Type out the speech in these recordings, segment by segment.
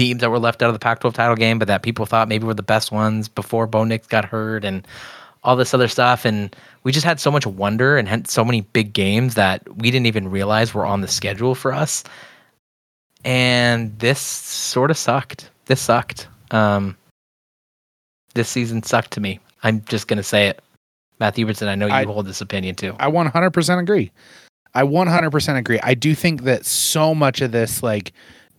teams that were left out of the Pac-12 title game, but that people thought maybe were the best ones before Bo Nix got hurt and all this other stuff. And we just had so much wonder and had so many big games that we didn't even realize were on the schedule for us. And this sort of sucked. This sucked. Um, this season sucked to me. I'm just gonna say it. Matthew Hubertson, I know you I- hold this opinion too. I 100% agree. I 100% agree. I do think that so much of this like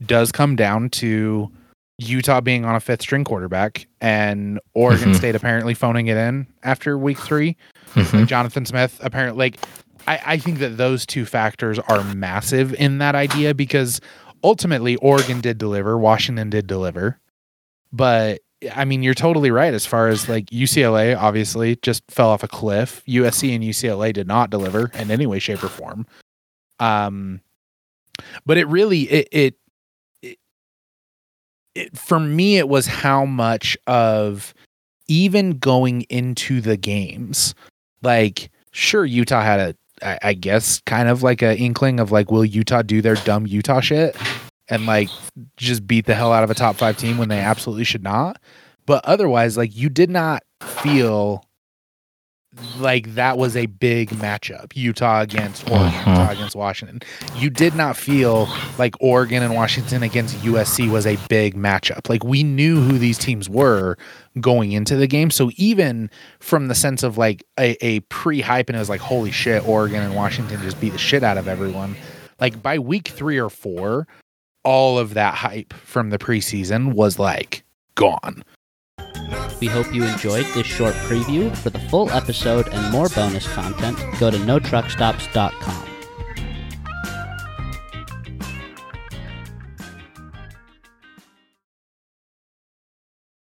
does come down to Utah being on a fifth string quarterback and Oregon Mhm. State apparently phoning it in after week 3. Mhm. Jonathan Smith apparently like I, I think that those two factors are massive in that idea because ultimately Oregon did deliver, Washington did deliver. But I mean, you're totally right as far as like UCLA obviously just fell off a cliff. USC and UCLA did not deliver in any way, shape, or form. Um, but it really it, it, it for me it was how much of even going into the games, like sure Utah had a I, I guess kind of like an inkling of like will Utah do their dumb Utah shit and like just beat the hell out of a top five team when they absolutely should not. But otherwise, like you did not feel like that was a big matchup. Utah against Oregon. Utah uh-huh. against Washington. You did not feel like Oregon and Washington against USC was a big matchup. Like we knew who these teams were going into the game. So even from the sense of like a, a pre-hype and it was like, holy shit, Oregon and Washington just beat the shit out of everyone. Like by week three or four, all of that hype from the preseason was like gone. We hope you enjoyed this short preview. For the full episode and more bonus content, go to notruckstops.com.